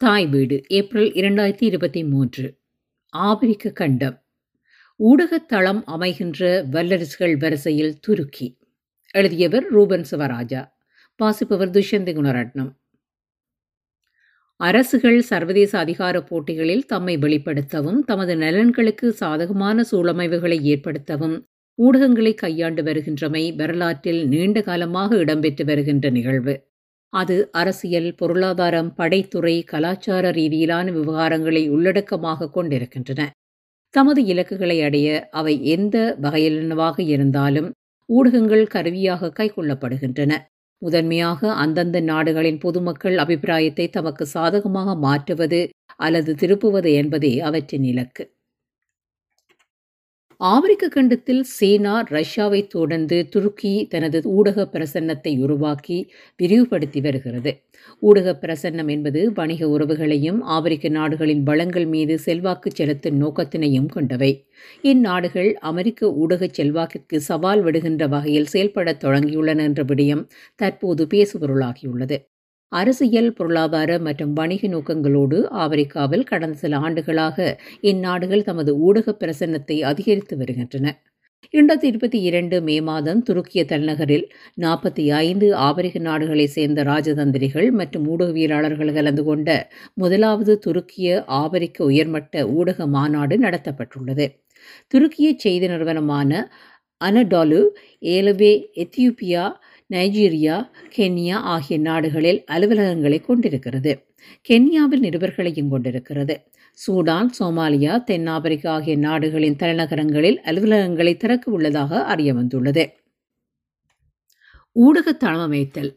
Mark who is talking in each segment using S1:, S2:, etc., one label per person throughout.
S1: தாய் வீடு ஏப்ரல் இரண்டாயிரத்தி இருபத்தி மூன்று. ஆப்பிரிக்க கண்டம். ஊடகத்தளம் அமைகின்ற வல்லரசுகள் வரிசையில் துருக்கி. எழுதியவர் ரூபன் சிவராஜா. வாசிப்பவர் துஷ்யந்தி குணரட்னம். அரசுகள் சர்வதேச அதிகார போட்டிகளில் தம்மை வெளிப்படுத்தவும் தமது நலன்களுக்கு சாதகமான சூழமைவுகளை ஏற்படுத்தவும் ஊடகங்களை கையாண்டு வருகின்றமை வரலாற்றில் நீண்ட காலமாக இடம்பெற்று வருகின்ற நிகழ்வு. அது அரசியல் பொருளாதாரம் படைத்துறை கலாச்சார ரீதியிலான விவகாரங்களை உள்ளடக்கமாக கொண்டிருக்கின்றன. தமது இலக்குகளை அடைய அவை எந்த வகையிலானவாக இருந்தாலும் ஊடகங்கள் கருவியாக கைக்கொள்ளப்படுகின்றன. முதன்மையாக அந்தந்த நாடுகளின் பொதுமக்கள் அபிப்பிராயத்தை தமக்கு சாதகமாக மாற்றுவது அல்லது திருப்புவது என்பதே அவற்றின் இலக்கு. ஆப்பிரிக்க கண்டத்தில் சீனா ரஷ்யாவை தொடர்ந்து துருக்கி தனது ஊடக பிரசன்னத்தை உருவாக்கி விரிவுபடுத்தி வருகிறது. ஊடக பிரசன்னம் என்பது வணிக உறவுகளையும் ஆப்பிரிக்க நாடுகளின் வளங்கள் மீது செல்வாக்கு செலுத்தும் நோக்கத்தினையும் கொண்டவை. இந்நாடுகள் அமெரிக்க ஊடக செல்வாக்கிற்கு சவால் விடுகின்ற வகையில் செயல்படத் தொடங்கியுள்ளன என்ற விடயம் தற்போது பேசுபொருளாகியுள்ளது. அரசியல் பொருளாதார மற்றும் வணிக நோக்கங்களோடு ஆப்பிரிக்காவில் கடந்த சில ஆண்டுகளாக இந்நாடுகள் தமது ஊடக பிரசன்னத்தை அதிகரித்து வருகின்றன. இரண்டாயிரத்தி இருபத்தி இரண்டு மே மாதம் துருக்கிய தலைநகரில் நாற்பத்தி ஐந்து ஆப்பிரிக்க நாடுகளைச் சேர்ந்த ராஜதந்திரிகள் மற்றும் ஊடகவியலாளர்கள் கலந்து கொண்ட முதலாவது துருக்கிய ஆப்பிரிக்க உயர்மட்ட ஊடக மாநாடு நடத்தப்பட்டுள்ளது. துருக்கிய செய்தி நிறுவனமான அனடாலு ஏலவே எத்தியோப்பியா நைஜீரியா கென்யா ஆகிய நாடுகளில் அலுவலகங்களை கொண்டிருக்கிறது. கென்யாவில் நிருபர்களையும் கொண்டிருக்கிறது. சூடான் சோமாலியா தென்னாப்பிரிக்கா ஆகிய நாடுகளின் தலைநகரங்களில் அலுவலகங்களை திறக்க உள்ளதாக அறிய வந்துள்ளது. ஊடக தளமமைத்தல்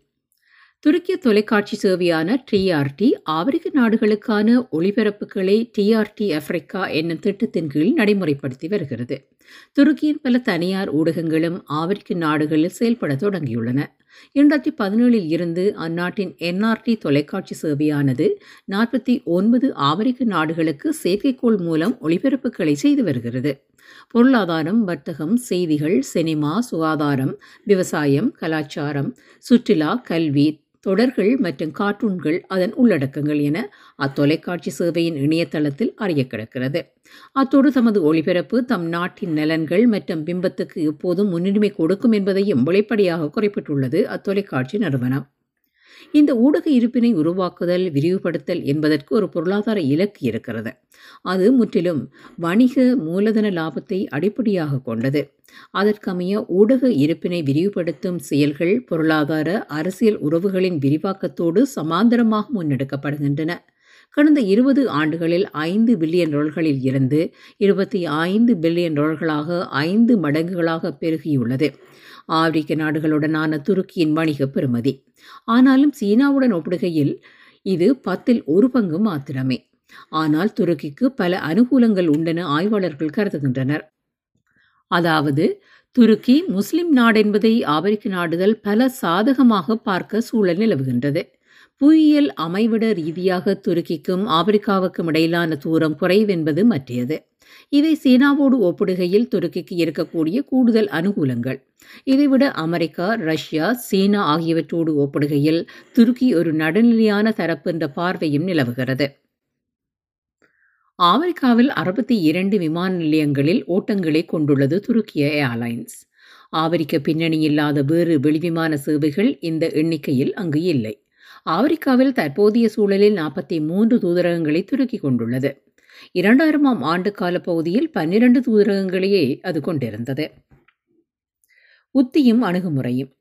S1: துருக்கிய தொலைக்காட்சி சேவையான டிஆர்டி ஆப்பிரிக்க நாடுகளுக்கான ஒளிபரப்புகளை டிஆர்டி ஆப்பிரிக்கா என்னும் திட்டத்தின் கீழ் நடைமுறைப்படுத்தி வருகிறது. துருக்கியின் பல தனியார் ஊடகங்களும் ஆப்பிரிக்க நாடுகளில் செயல்பட தொடங்கியுள்ளன. இரண்டாயிரத்தி பதினேழில் இருந்து அந்நாட்டின் என்ஆர்டி தொலைக்காட்சி சேவையானது நாற்பத்தி ஒன்பது ஆப்பிரிக்க நாடுகளுக்கு செயற்கைக்கோள் மூலம் ஒளிபரப்புகளை செய்து வருகிறது. பொருளாதாரம் வர்த்தகம் செய்திகள் சினிமா சுகாதாரம் விவசாயம் கலாச்சாரம் சுற்றுலா கல்வி தொடர்கள் மற்றும் கார்ட்டூன்கள் அதன் உள்ளடக்கங்கள் என அத்தொலைக்காட்சி சேவையின் இணையதளத்தில் அறிய கிடக்கிறது. அத்தோடு தமது ஒளிபரப்பு தம் நாட்டின் நலன்கள் மற்றும் பிம்பத்துக்கு எப்போதும் முன்னுரிமை கொடுக்கும் என்பதையும் வெளிப்படையாக குறிப்பிட்டுள்ளது அத்தொலைக்காட்சி நிறுவனம். இந்த ஊடக இருப்பினை உருவாக்குதல் விரிவுபடுத்தல் என்பதற்கு ஒரு பொருளாதார இலக்கு இருக்கிறது. அது முற்றிலும் வணிக மூலதன லாபத்தை அடிப்படையாக கொண்டது. அதற்கமைய ஊடக இருப்பினை விரிவுபடுத்தும் செயல்கள் பொருளாதார அரசியல் உறவுகளின் விரிவாக்கத்தோடு சமாந்தரமாக முன்னெடுக்கப்படுகின்றன. கடந்த இருபது ஆண்டுகளில் ஐந்து பில்லியன் டாலர்களில் இருந்து இருபத்தி ஐந்து பில்லியன் டாலர்களாக ஐந்து மடங்குகளாக பெருகியுள்ளது. ஆப்பிரிக்க நாடுகளுடனான துருக்கியின் வணிக பெறுமதி ஆனாலும் சீனாவுடன் ஒப்பிடுகையில் இது பத்தில் ஒரு பங்கு மாத்திரமே. ஆனால் துருக்கிக்கு பல அனுகூலங்கள் உண்டென ஆய்வாளர்கள் கருதுகின்றனர். அதாவது துருக்கி முஸ்லிம் நாடென்பதை ஆப்பிரிக்க நாடுகள் பல சாதகமாக பார்க்க சூழல் நிலவுகின்றது. புவியியல் அமைவிட ரீதியாக துருக்கிக்கும் ஆப்பிரிக்காவுக்கும் இடையிலான தூரம் குறைவென்பது மற்றியது இவை சீனாவோடு ஒப்பிடுகையில் துருக்கிக்கு இருக்கக்கூடிய கூடுதல் அனுகூலங்கள். இதைவிட அமெரிக்கா ரஷ்யா சீனா ஆகியவற்றோடு ஒப்பிடுகையில் துருக்கி ஒரு நடுநிலையான தரப்பு என்ற பார்வையும் நிலவுகிறது. அமெரிக்காவில் அறுபத்தி இரண்டு விமான நிலையங்களில் ஓட்டங்களை கொண்டுள்ளது துருக்கிய ஏர்லைன்ஸ். ஆப்பிரிக்க பின்னணி இல்லாத வேறு வெளிவிமான சேவைகள் இந்த எண்ணிக்கையில் அங்கு இல்லை. ஆப்பிரிக்காவில் தற்போதைய சூழலில் நாற்பத்தி மூன்று தூதரகங்களை துருக்கி கொண்டுள்ளது. இரண்டாயிரமாம் ஆண்டு கால பகுதியில் பன்னிரண்டு தூதரகங்களையே அது கொண்டிருந்தது. உத்தியும் அணுகுமுறையும்.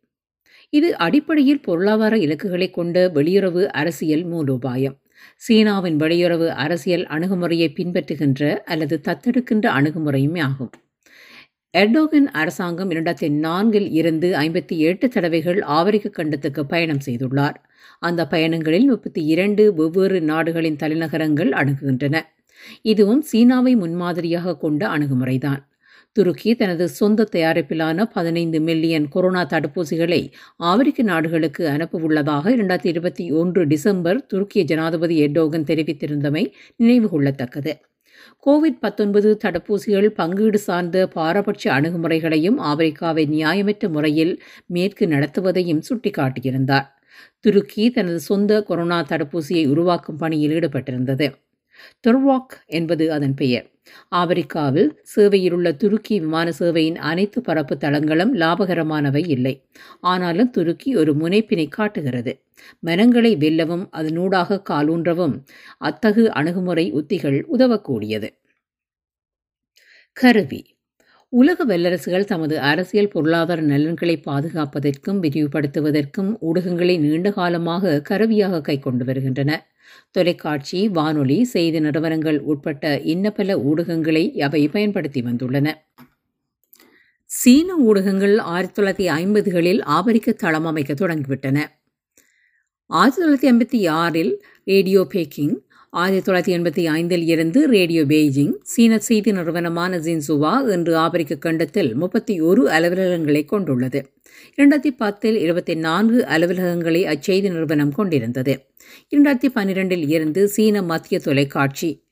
S1: இது அடிப்படையில் பொருளாதார இலக்குகளை கொண்ட வெளியுறவு அரசியல் மூலோபாயம் சீனாவின் வெளியுறவு அரசியல் அணுகுமுறையை பின்பற்றுகின்ற அல்லது தத்தெடுக்கின்ற அணுகுமுறையுமே ஆகும். எர்டோகன் அரசாங்கம் இரண்டாயிரத்தி நான்கில் இருந்து ஐம்பத்தி எட்டு தடவைகள் ஆப்பிரிக்க கண்டத்துக்கு பயணம் செய்துள்ளார். அந்த பயணங்களில் முப்பத்தி இரண்டு வெவ்வேறு நாடுகளின் தலைநகரங்கள் அணுகுகின்றன இதுவும் சீனாவை முன்மாதிரியாக கொண்ட அணுகுமுறைதான். துருக்கி தனது சொந்த தயாரிப்பிலான பதினைந்து மில்லியன் கொரோனா தடுப்பூசிகளை ஆப்பிரிக்க நாடுகளுக்கு அனுப்பவுள்ளதாக இரண்டாயிரத்தி இருபத்தி ஒன்று டிசம்பர் துருக்கிய ஜனாதிபதி எட்டோகன் தெரிவித்திருந்தமை நினைவு கொள்ளத்தக்கது. கோவிட் பத்தொன்பது தடுப்பூசிகள் பங்கீடு சார்ந்த பாரபட்ச அணுகுமுறைகளையும் ஆப்பிரிக்காவை நியாயமற்ற முறையில் மேற்கு நடத்துவதையும் சுட்டிக்காட்டியிருந்தார். துருக்கி தனது சொந்த கொரோனா தடுப்பூசியை உருவாக்கும் பணியில் ஈடுபட்டிருந்தது. டொர்வாக் என்பது அதன் பெயர். ஆப்பிரிக்காவில் சேவையிலுள்ள துருக்கி விமான சேவையின் அனைத்து பரப்பு தளங்களும் லாபகரமானவை இல்லை. ஆனாலும் துருக்கி ஒரு முனைப்பினை காட்டுகிறது. மனங்களை வெல்லவும் அதனூடாக காலூன்றவும் அத்தகு அணுகுமுறை உத்திகள் உதவக்கூடியது. கருவி. உலக வல்லரசுகள் தமது அரசியல் பொருளாதார நலன்களை பாதுகாப்பதற்கும் விரிவுபடுத்துவதற்கும் ஊடகங்களை நீண்ட காலமாக கருவியாக கைக்கொண்டு வருகின்றன. தொலைக்காட்சி வானொலி செய்தி நிறுவனங்கள் உட்பட்ட இன்ன பல ஊடகங்களை அவை பயன்படுத்தி வந்துள்ளன. சீன ஊடகங்கள் ஆயிரத்தி தொள்ளாயிரத்தி ஐம்பதுகளில் ஆப்பிரிக்க தளம் அமைக்க தொடங்கிவிட்டன. ஆயிரத்தி தொள்ளாயிரத்தி ஐம்பத்தி ஆறில் ரேடியோ பேக்கிங் ஆயிரத்தி தொள்ளாயிரத்தி எண்பத்தி ஐந்தில் இருந்து ரேடியோ பெய்ஜிங் சீன செய்தி நிறுவனமான ஜின்சுவா என்று ஆப்பிரிக்க கண்டத்தில் முப்பத்தி ஒரு அலுவலகங்களை கொண்டுள்ளது. இரண்டாயிரத்தி பத்தில் இருபத்தி நான்கு அலுவலகங்களை அச்செய்தி நிறுவனம் கொண்டிருந்தது. இரண்டாயிரத்தி பன்னிரெண்டில் இருந்து சீன மத்திய தொலைக்காட்சி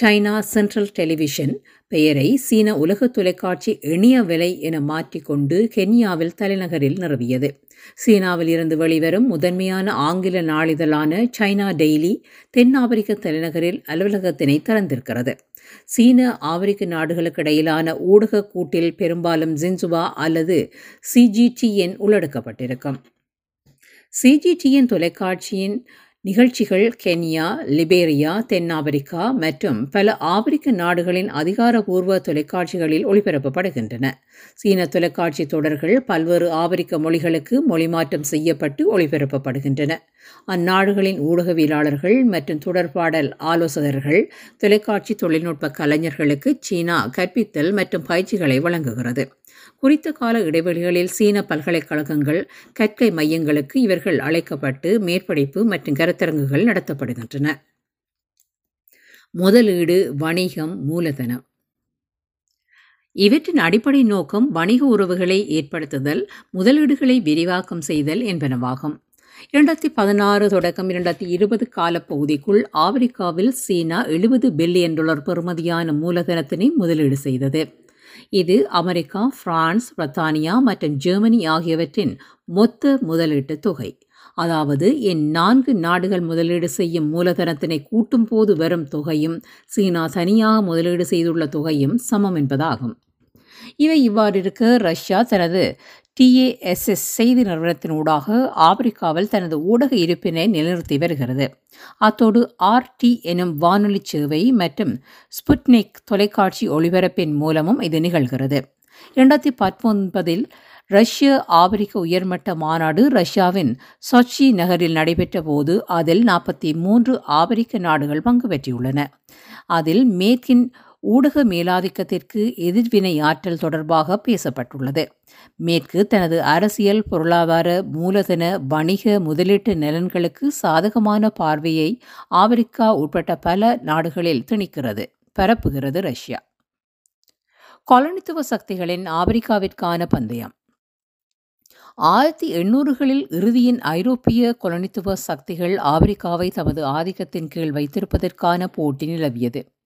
S1: சைனா சென்ட்ரல் டெலிவிஷன் பெயரை சீன உலக தொலைக்காட்சி இணைய விலை என மாற்றிக்கொண்டு கென்யாவில் தலைநகரில் நிறுவியது. சீனாவில் இருந்து வெளிவரும் முதன்மையான ஆங்கில நாளிதழான சைனா டெய்லி தென்னாப்பிரிக்க தலைநகரில் அலுவலகத்தினை திறந்திருக்கிறது. சீன ஆப்பிரிக்க நாடுகளுக்கு இடையிலான ஊடக கூட்டில் பெரும்பாலும் ஜின்சுவா அல்லது சிஜிடிஎன் உள்ளடக்கப்பட்டிருக்கும். சிஜிடிஎன் தொலைக்காட்சியின் நிகழ்ச்சிகள் கென்யா லிபேரியா தென்னாப்பிரிக்கா மற்றும் பல ஆப்பிரிக்க நாடுகளின் அதிகாரபூர்வ தொலைக்காட்சிகளில் ஒளிபரப்பப்படுகின்றன. சீன தொலைக்காட்சி தொடர்கள் பல்வேறு ஆப்பிரிக்க மொழிகளுக்கு மொழிமாற்றம் செய்யப்பட்டு ஒளிபரப்பப்படுகின்றன. அந்நாடுகளின் ஊடகவியலாளர்கள் மற்றும் தொடர்பாடல் ஆலோசகர்கள் தொலைக்காட்சி தொழில்நுட்ப கலைஞர்களுக்கு சீனா கற்பித்தல் மற்றும் பயிற்சிகளை வழங்குகிறது. குறித்த கால இடைவெளிகளில் சீன பல்கலைக்கழகங்கள் கற்கை மையங்களுக்கு இவர்கள் அழைக்கப்பட்டு மேற்படிப்பு மற்றும் கருத்தரங்குகள் நடத்தப்படுகின்றன. முதலீடு வணிகம் மூலதனம். இவற்றின் அடிப்படை நோக்கம் வணிக உறவுகளை ஏற்படுத்துதல் முதலீடுகளை விரிவாக்கம் செய்தல் என்பனவாகும். இரண்டாயிரத்தி பதினாறு தொடக்கம் இரண்டாயிரத்தி இருபது காலப்பகுதிக்குள் ஆப்பிரிக்காவில் சீனா எழுபது பில்லியன் டாலர் பெறுமதியான மூலதனத்தினை முதலீடு செய்தது. இது அமெரிக்கா பிரான்ஸ் பிரித்தானியா மற்றும் ஜெர்மனி ஆகியவற்றின் மொத்த முதலீட்டு தொகை. அதாவது என் நான்கு நாடுகள் முதலீடு செய்யும் மூலதனத்தினை கூட்டும் போது வரும் தொகையும் சீனா தனியாக முதலீடு செய்துள்ள தொகையும் சமம் என்பதாகும். இவை இவ்வாறு இருக்க ரஷ்யா தனது டிஏஎஸ்எஸ் செய்தி நிறுவனத்தினூடாக ஆப்பிரிக்காவில் தனது ஊடக இருப்பினை நிலைநிறுத்தி வருகிறது. அத்தோடு ஆர்டி எனும் வானொலி சேவை மற்றும் ஸ்புட்னிக் தொலைக்காட்சி ஒளிபரப்பின் மூலமும் இது நிகழ்கிறது. இரண்டாயிரத்தி பத்தொன்பதில் ரஷ்ய ஆப்பிரிக்க உயர்மட்ட மாநாடு ரஷ்யாவின் சொச்சி நகரில் நடைபெற்ற போது அதில் நாற்பத்தி மூன்று ஆப்பிரிக்க நாடுகள் பங்கு பெற்றியுள்ளன அதில் மேற்கின் ஊடக மேலாதிக்கத்திற்கு எதிர்வினை ஆற்றல் தொடர்பாக பேசப்பட்டுள்ளது. மேற்கு தனது அரசியல் பொருளாதார மூலதன வணிக முதலீட்டு நலன்களுக்கு சாதகமான பார்வையை ஆப்பிரிக்கா உட்பட்ட பல நாடுகளில் திணிக்கிறது. பரப்புகிறது ரஷ்யா. காலனித்துவ சக்திகளின் ஆப்பிரிக்காவிற்கான பந்தயம். ஆயிரத்தி எண்ணூறுகளில் இறுதியின் ஐரோப்பிய கொலனித்துவ சக்திகள் ஆப்பிரிக்காவை தமது ஆதிக்கத்தின் கீழ் வைத்திருப்பதற்கான போட்டி நிலவியது.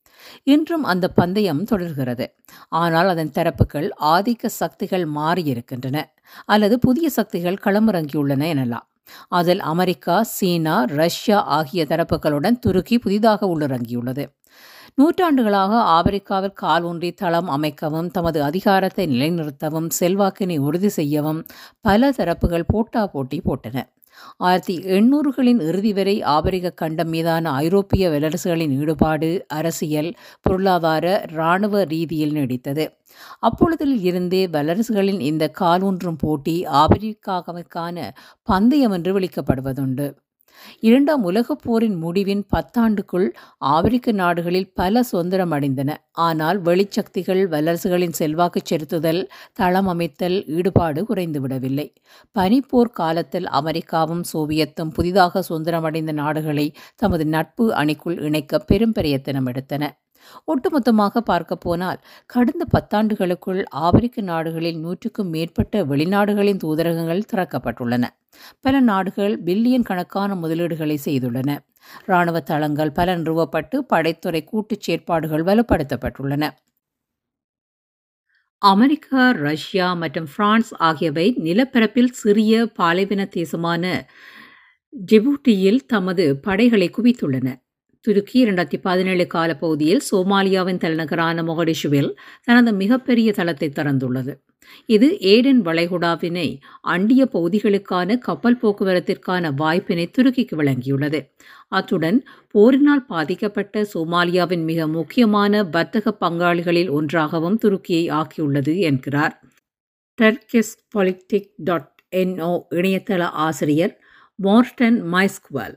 S1: இன்றும் அந்த பந்தயம் தொடர்கிறது. ஆனால் அதன் தரப்புகள் ஆதிக்க சக்திகள் மாறியிருக்கின்றன. அல்லது புதிய சக்திகள் களமிறங்கியுள்ளன எனலாம். அதில் அமெரிக்கா சீனா ரஷ்யா ஆகிய தரப்புகளுடன் துருக்கி புதிதாக உள்ளிறங்கியுள்ளது. நூற்றாண்டுகளாக ஆப்பிரிக்காவில் கால் ஊன்றி தளம் அமைக்கவும் தமது அதிகாரத்தை நிலைநிறுத்தவும் செல்வாக்கினை உறுதி செய்யவும் பல தரப்புகள் போட்டா போட்டி போட்டன. ஆயிரத்தி எண்ணூறுகளின் இறுதி வரை ஆபிரிக்க கண்டம் மீதான ஐரோப்பிய வல்லரசுகளின் ஈடுபாடு அரசியல் பொருளாதார இராணுவ ரீதியில் நீடித்தது. அப்பொழுதில் இருந்தே வல்லரசுகளின் இந்த காலூன்றும் போட்டி ஆப்பிரிக்காவுக்கான பந்தயம் என்று விளிக்கப்படுவதுண்டு. இரண்டாம் உலகப் போரின் முடிவின் பத்தாண்டுக்குள் ஆப்பிரிக்க நாடுகளில் பல சுதந்திரம் அடைந்தன. ஆனால் வெளிச்சக்திகள் வல்லரசுகளின் செல்வாக்கு செலுத்துதல் தளம் அமைத்தல் ஈடுபாடு குறைந்துவிடவில்லை. பனிப்போர் காலத்தில் அமெரிக்காவும் சோவியத்தும் புதிதாக சுதந்திரமடைந்த நாடுகளை தமது நட்பு அணிக்குள் இணைக்க பெரும் பிரயத்தனம் எடுத்தன. ஒட்டுமொத்தமாக பார்க்க போனால் கடந்த பத்தாண்டுகளுக்குள் ஆப்பிரிக்க நாடுகளில் நூற்றுக்கும் மேற்பட்ட வெளிநாடுகளின் தூதரகங்கள் திறக்கப்பட்டுள்ளன. பல நாடுகள் பில்லியன் கணக்கான முதலீடுகளை செய்துள்ளன. இராணுவ தளங்கள் பல நிறுவப்பட்டு படைத்துறை கூட்டுச் செயற்பாடுகள் வலுப்படுத்தப்பட்டுள்ளன. அமெரிக்கா ரஷ்யா மற்றும் பிரான்ஸ் ஆகியவை நிலப்பரப்பில் சிறிய பாலைவன தேசமான ஜிபூட்டியில் தமது படைகளை குவித்துள்ளன. துருக்கி இரண்டாயிரத்தி பதினேழு காலப்பகுதியில் சோமாலியாவின் தலைநகரான மொகடிஷுவில் தனது மிகப்பெரிய தளத்தை திறந்துள்ளது. இது ஏடன் வளைகுடாவினை அண்டிய பகுதிகளுக்கான கப்பல் போக்குவரத்திற்கான வாய்ப்பினை துருக்கிக்கு வழங்கியுள்ளது. அத்துடன் போரினால் பாதிக்கப்பட்ட சோமாலியாவின் மிக முக்கியமான வர்த்தக பங்காளிகளில் ஒன்றாகவும் துருக்கியை ஆக்கியுள்ளது என்கிறார். டர்கிஸ் பொலிட்டிக் டாட் என்ஓ இணையதள ஆசிரியர் மார்டன் மைஸ்குவல்.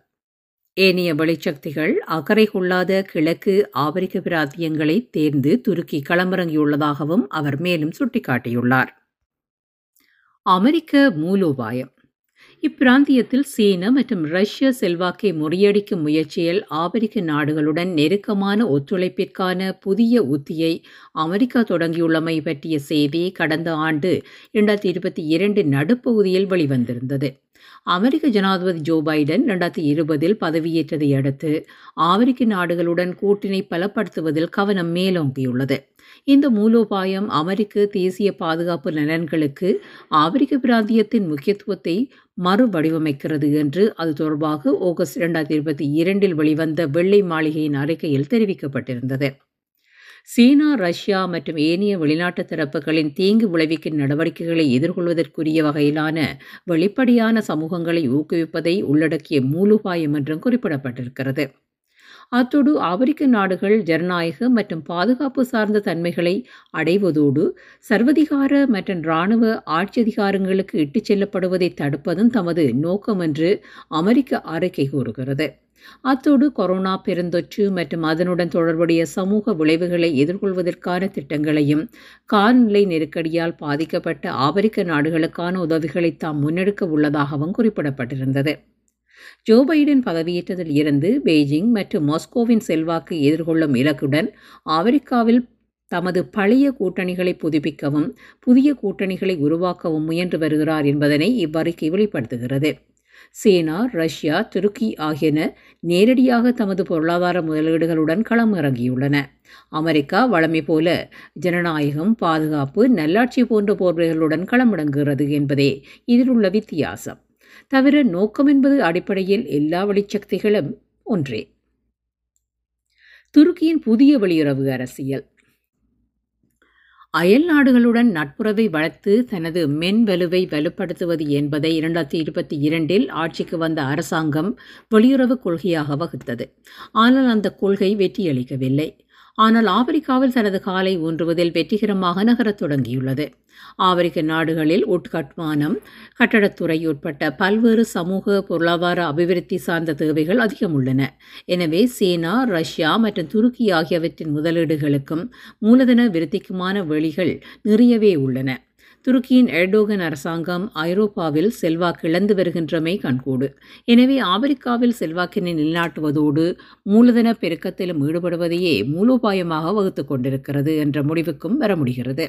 S1: ஏனைய வெளிச்சக்திகள் அக்கறை கொள்ளாத கிழக்கு ஆப்பிரிக்க பிராந்தியங்களை தேர்ந்து துருக்கி களமிறங்கியுள்ளதாகவும் அவர் மேலும் சுட்டிக்காட்டியுள்ளார். அமெரிக்க மூலோபாயம். இப்பிராந்தியத்தில் சீன மற்றும் ரஷ்ய செல்வாக்கை முறியடிக்கும் முயற்சியில் ஆப்பிரிக்க நாடுகளுடன் நெருக்கமான ஒத்துழைப்பிற்கான புதிய உத்தியை அமெரிக்கா தொடங்கியுள்ளமை பற்றிய செய்தி கடந்த ஆண்டு இரண்டாயிரத்தி இருபத்தி இரண்டு நடுப்பகுதியில் வெளிவந்திருந்தது. அமெரிக்க ஜனாதிபதி ஜோ பைடன் இரண்டாயிரத்தி இருபதில் பதவியேற்றதை அடுத்து ஆப்பிரிக்க நாடுகளுடன் கூட்டினை பலப்படுத்துவதில் கவனம் மேலோங்கியுள்ளது. இந்த மூலோபாயம் அமெரிக்க தேசிய பாதுகாப்பு நலன்களுக்கு ஆப்பிரிக்க பிராந்தியத்தின் முக்கியத்துவத்தை மறுவடிவமைக்கிறது என்று அது தொடர்பாக ஆகஸ்ட் இரண்டாயிரத்தி இருபத்தி இரண்டில் வெளிவந்த வெள்ளை மாளிகையின் அறிக்கையில் தெரிவிக்கப்பட்டிருந்தது. சீனா ரஷ்யா மற்றும் ஏனைய வெளிநாட்டு தரப்புகளின் தீங்கு விளைவிக்கும் நடவடிக்கைகளை எதிர்கொள்வதற்குரிய வகையிலான வெளிப்படையான சமூகங்களை ஊக்குவிப்பதை உள்ளடக்கிய மூலுபாயம் என்றும் குறிப்பிடப்பட்டிருக்கிறது. அத்தோடு ஆப்பிரிக்க நாடுகள் ஜனநாயக மற்றும் பாதுகாப்பு சார்ந்த தன்மைகளை அடைவதோடு சர்வதிகார மற்றும் இராணுவ ஆட்சி அதிகாரங்களுக்கு இட்டுச் செல்லப்படுவதை தடுப்பதும் தமது நோக்கம் என்று அமெரிக்க அறிக்கை கூறுகிறது. அத்தோடு கொரோனா பெருந்தொற்று மற்றும் அதனுடன் தொடர்புடைய சமூக விளைவுகளை எதிர்கொள்வதற்கான திட்டங்களையும் காலநிலை நெருக்கடியால் பாதிக்கப்பட்ட ஆப்பிரிக்க நாடுகளுக்கான உதவிகளை தாம் முன்னெடுக்க உள்ளதாகவும் குறிப்பிடப்பட்டிருந்தது. ஜோ பைடன் பதவியேற்றதில் இருந்து பெய்ஜிங் மற்றும் மாஸ்கோவின் செல்வாக்கு எதிர்கொள்ளும் இலக்குடன் ஆப்பிரிக்காவில் தமது பழைய கூட்டணிகளை புதுப்பிக்கவும் புதிய கூட்டணிகளை உருவாக்கவும் முயன்று வருகிறார் என்பதனை இவ்வறிக்கை வெளிப்படுத்துகிறது. சீனா ரஷ்யா துருக்கி ஆகியன நேரடியாக தமது பொருளாதார முதலீடுகளுடன் களமிறங்கியுள்ளன. அமெரிக்கா வளமை போல ஜனநாயகம் பாதுகாப்பு நல்லாட்சி போன்ற போர்வைகளுடன் களமிறங்குகிறது என்பதே இதில் உள்ள வித்தியாசம். தவிர நோக்கம் என்பது அடிப்படையில் எல்லா வெளிச்சக்திகளும் ஒன்றே. துருக்கியின் புதிய வெளியுறவு அரசியல். அயல் நாடுகளுடன் நட்புறவை வளர்த்து தனது மென் வலுவை வலுப்படுத்துவது என்பதை இரண்டாயிரத்தி இருபத்தி இரண்டில் ஆட்சிக்கு வந்த அரசாங்கம் வெளியுறவு கொள்கையாக வகுத்தது. ஆனால் அந்த கொள்கை வெற்றியளிக்கவில்லை. ஆனால் ஆப்பிரிக்காவில் தனது காலை ஊன்றுவதில் வெற்றிகரமாக நகரத் தொடங்கியுள்ளது. ஆப்பிரிக்க நாடுகளில் உட்கட்டுமானம் கட்டடத்துறை உட்பட்ட பல்வேறு சமூக பொருளாதார அபிவிருத்தி சார்ந்த தேவைகள் அதிகம் உள்ளன எனவே சீனா ரஷ்யா மற்றும் துருக்கி ஆகியவற்றின் முதலீடுகளுக்கும் மூலதன விருத்திக்குமான வழிகள் நிறையவே உள்ளன. துருக்கியின் எர்டோகன் அரசாங்கம் ஐரோப்பாவில் செல்வாக்கு இழந்து வருகின்றமை கண்கூடு. எனவே ஆப்பிரிக்காவில் செல்வாக்கினை நிலைநாட்டுவதோடு மூலதன பெருக்கத்திலும் ஈடுபடுவதையே மூலோபாயமாக வகுத்து கொண்டிருக்கிறது என்ற முடிவுக்கும் வர முடிகிறது.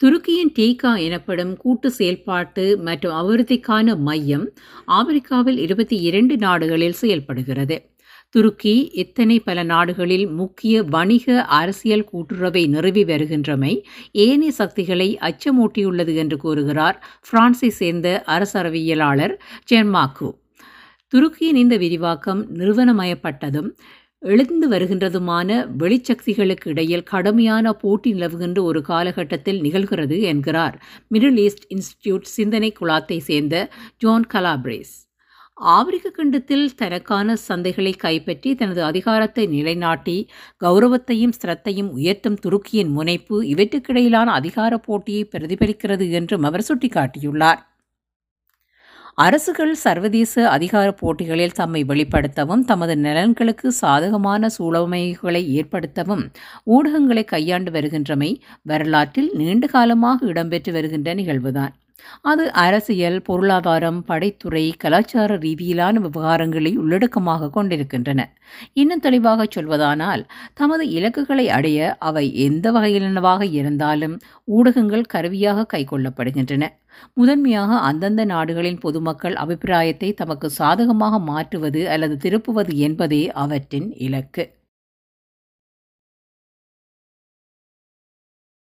S1: துருக்கியின் டீகா எனப்படும் கூட்டு செயல்பாட்டு மற்றும் அபிவிருத்திக்கான மையம் ஆப்பிரிக்காவில் இருபத்தி இரண்டு நாடுகளில் செயல்படுகிறது. துருக்கி இத்தனை பல நாடுகளில் முக்கிய வணிக அரசியல் கூட்டுறவை நிறுவி வருகின்றமை ஏனைய சக்திகளை அச்சமூட்டியுள்ளது என்று கூறுகிறார் பிரான்ஸை சேர்ந்த அரசறவியலாளர் ஜென்மாக்கு துருக்கியின் இந்த விரிவாக்கம் நிறுவனமயப்பட்டதும் எழுந்து வருகின்றதுமான வெளிச்சக்திகளுக்கு இடையில் கடுமையான போட்டி நிலவுகின்ற ஒரு காலகட்டத்தில் நிகழ்கிறது என்கிறார் மிடில் ஈஸ்ட் இன்ஸ்டிடியூட் சிந்தனை குழாத்தை சேர்ந்த ஜான் கலாப்ரேஸ். ஆப்பிரிக்க கண்டத்தில் தனக்கான சந்தைகளை கைப்பற்றி தனது அதிகாரத்தை நிலைநாட்டி கௌரவத்தையும் ஸ்திரத்தையும் உயர்த்தும் துருக்கியின் முனைப்பு இவற்றுக்கிடையிலான அதிகார போட்டியை பிரதிபலிக்கிறது என்றும் அவர் சுட்டிக்காட்டியுள்ளார். அரசுகள் சர்வதேச அதிகார போட்டிகளில் தம்மை வெளிப்படுத்தவும் தமது நலன்களுக்கு சாதகமான சூழமைகளை ஏற்படுத்தவும் ஊடகங்களை கையாண்டு வருகின்றமை வரலாற்றில் நீண்ட காலமாக இடம்பெற்று வருகின்ற நிகழ்வுதான். அது அரசியல் பொருளாதாரம் படைத்துறை கலாச்சார ரீதியிலான விவகாரங்களை உள்ளடக்கமாக கொண்டிருக்கின்றன. இன்னும் தெளிவாக சொல்வதானால் தமது இலக்குகளை அடைய அவை எந்த வகையிலானவாக இருந்தாலும் ஊடகங்கள் கருவியாக கைக்கொள்ளப்படுகின்றன. முதன்மையாக அந்தந்த நாடுகளின் பொதுமக்கள் அபிப்பிராயத்தை தமக்கு சாதகமாக மாற்றுவது அல்லது திருப்புவது என்பதே அவற்றின் இலக்கு.